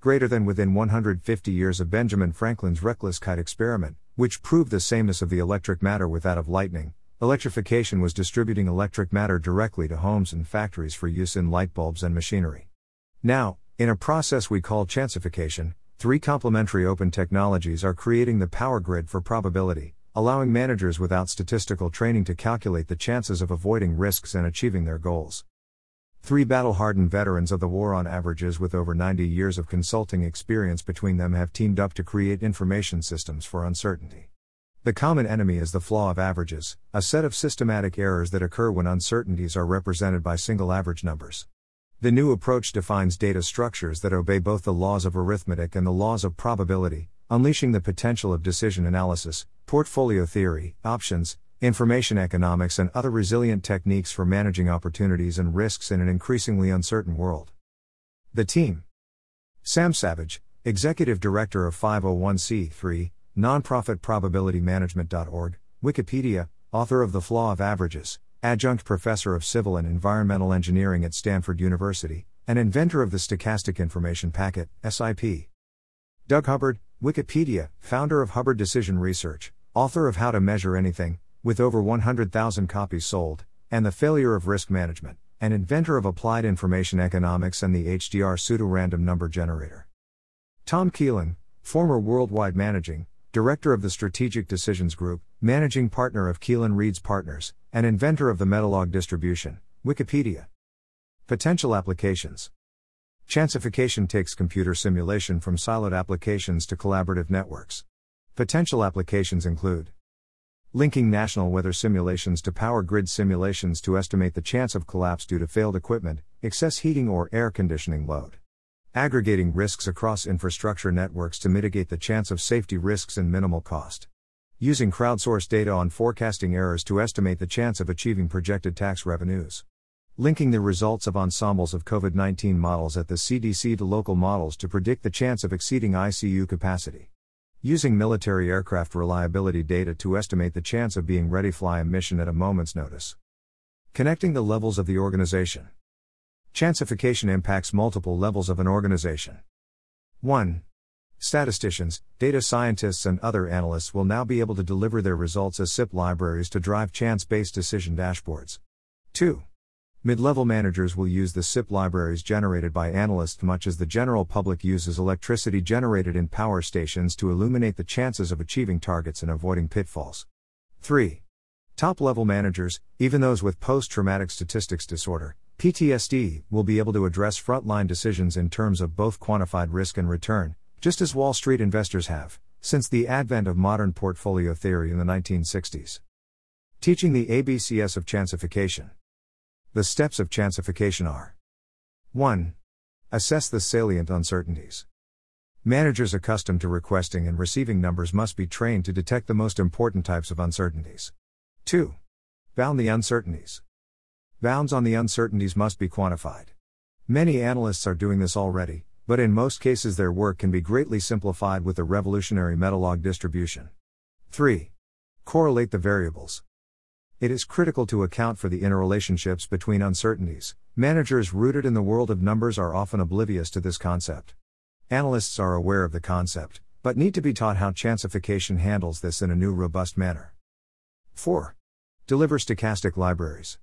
greater than within 150 years of Benjamin Franklin's reckless kite experiment, which proved the sameness of the electric matter with that of lightning. Electrification was distributing electric matter directly to homes and factories for use in light bulbs and machinery. Now, in a process we call chancification, three complementary open technologies are creating the power grid for probability, allowing managers without statistical training to calculate the chances of avoiding risks and achieving their goals. Three battle hardened veterans of the war on averages with over 90 years of consulting experience between them have teamed up to create information systems for uncertainty. The common enemy is the flaw of averages, a set of systematic errors that occur when uncertainties are represented by single average numbers. The new approach defines data structures that obey both the laws of arithmetic and the laws of probability, unleashing the potential of decision analysis, portfolio theory, options, information economics, and other resilient techniques for managing opportunities and risks in an increasingly uncertain world. The team Sam Savage, Executive Director of 501c3, Nonprofit Probability Management.org, Wikipedia, author of The Flaw of Averages, Adjunct Professor of Civil and Environmental Engineering at Stanford University, and inventor of the Stochastic Information Packet, SIP. Doug Hubbard, Wikipedia, founder of Hubbard Decision Research, author of How to Measure Anything, with over 100,000 copies sold, and The Failure of Risk Management, an inventor of applied information economics and the HDR pseudo-random number generator. Tom Keelin, former worldwide managing director of the Strategic Decisions Group, managing partner of Keelin Reeds Partners, and inventor of the Metalog distribution, Wikipedia. Potential applications. Chancification takes computer simulation from siloed applications to collaborative networks. Potential applications include Linking national weather simulations to power grid simulations to estimate the chance of collapse due to failed equipment, excess heating or air conditioning load. Aggregating risks across infrastructure networks to mitigate the chance of safety risks and minimal cost. Using crowdsourced data on forecasting errors to estimate the chance of achieving projected tax revenues. Linking the results of ensembles of COVID 19 models at the CDC to local models to predict the chance of exceeding ICU capacity. Using military aircraft reliability data to estimate the chance of being ready fly a mission at a moment's notice. Connecting the levels of the organization. Chancification impacts multiple levels of an organization. 1. Statisticians, data scientists, and other analysts will now be able to deliver their results as SIP libraries to drive chance based decision dashboards. 2. Mid level managers will use the SIP libraries generated by analysts much as the general public uses electricity generated in power stations to illuminate the chances of achieving targets and avoiding pitfalls. 3. Top level managers, even those with post traumatic statistics disorder, PTSD, will be able to address frontline decisions in terms of both quantified risk and return, just as Wall Street investors have, since the advent of modern portfolio theory in the 1960s. Teaching the ABCS of chancification. The steps of chancification are 1. Assess the salient uncertainties. Managers accustomed to requesting and receiving numbers must be trained to detect the most important types of uncertainties. 2. Bound the uncertainties. Bounds on the uncertainties must be quantified. Many analysts are doing this already, but in most cases their work can be greatly simplified with the revolutionary Metalog distribution. 3. Correlate the variables. It is critical to account for the interrelationships between uncertainties. Managers rooted in the world of numbers are often oblivious to this concept. Analysts are aware of the concept, but need to be taught how chancification handles this in a new robust manner. 4. Deliver stochastic libraries.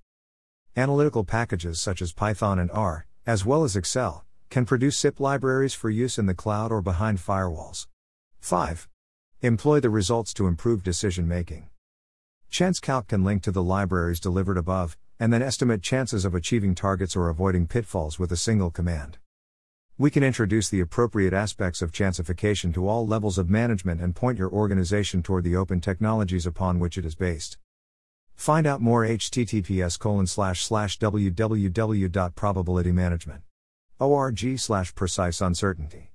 Analytical packages such as Python and R, as well as Excel, can produce SIP libraries for use in the cloud or behind firewalls. 5. Employ the results to improve decision making. ChanceCalc can link to the libraries delivered above, and then estimate chances of achieving targets or avoiding pitfalls with a single command. We can introduce the appropriate aspects of chancification to all levels of management and point your organization toward the open technologies upon which it is based. Find out more https colon slash slash www.probabilitymanagement.org slash precise uncertainty.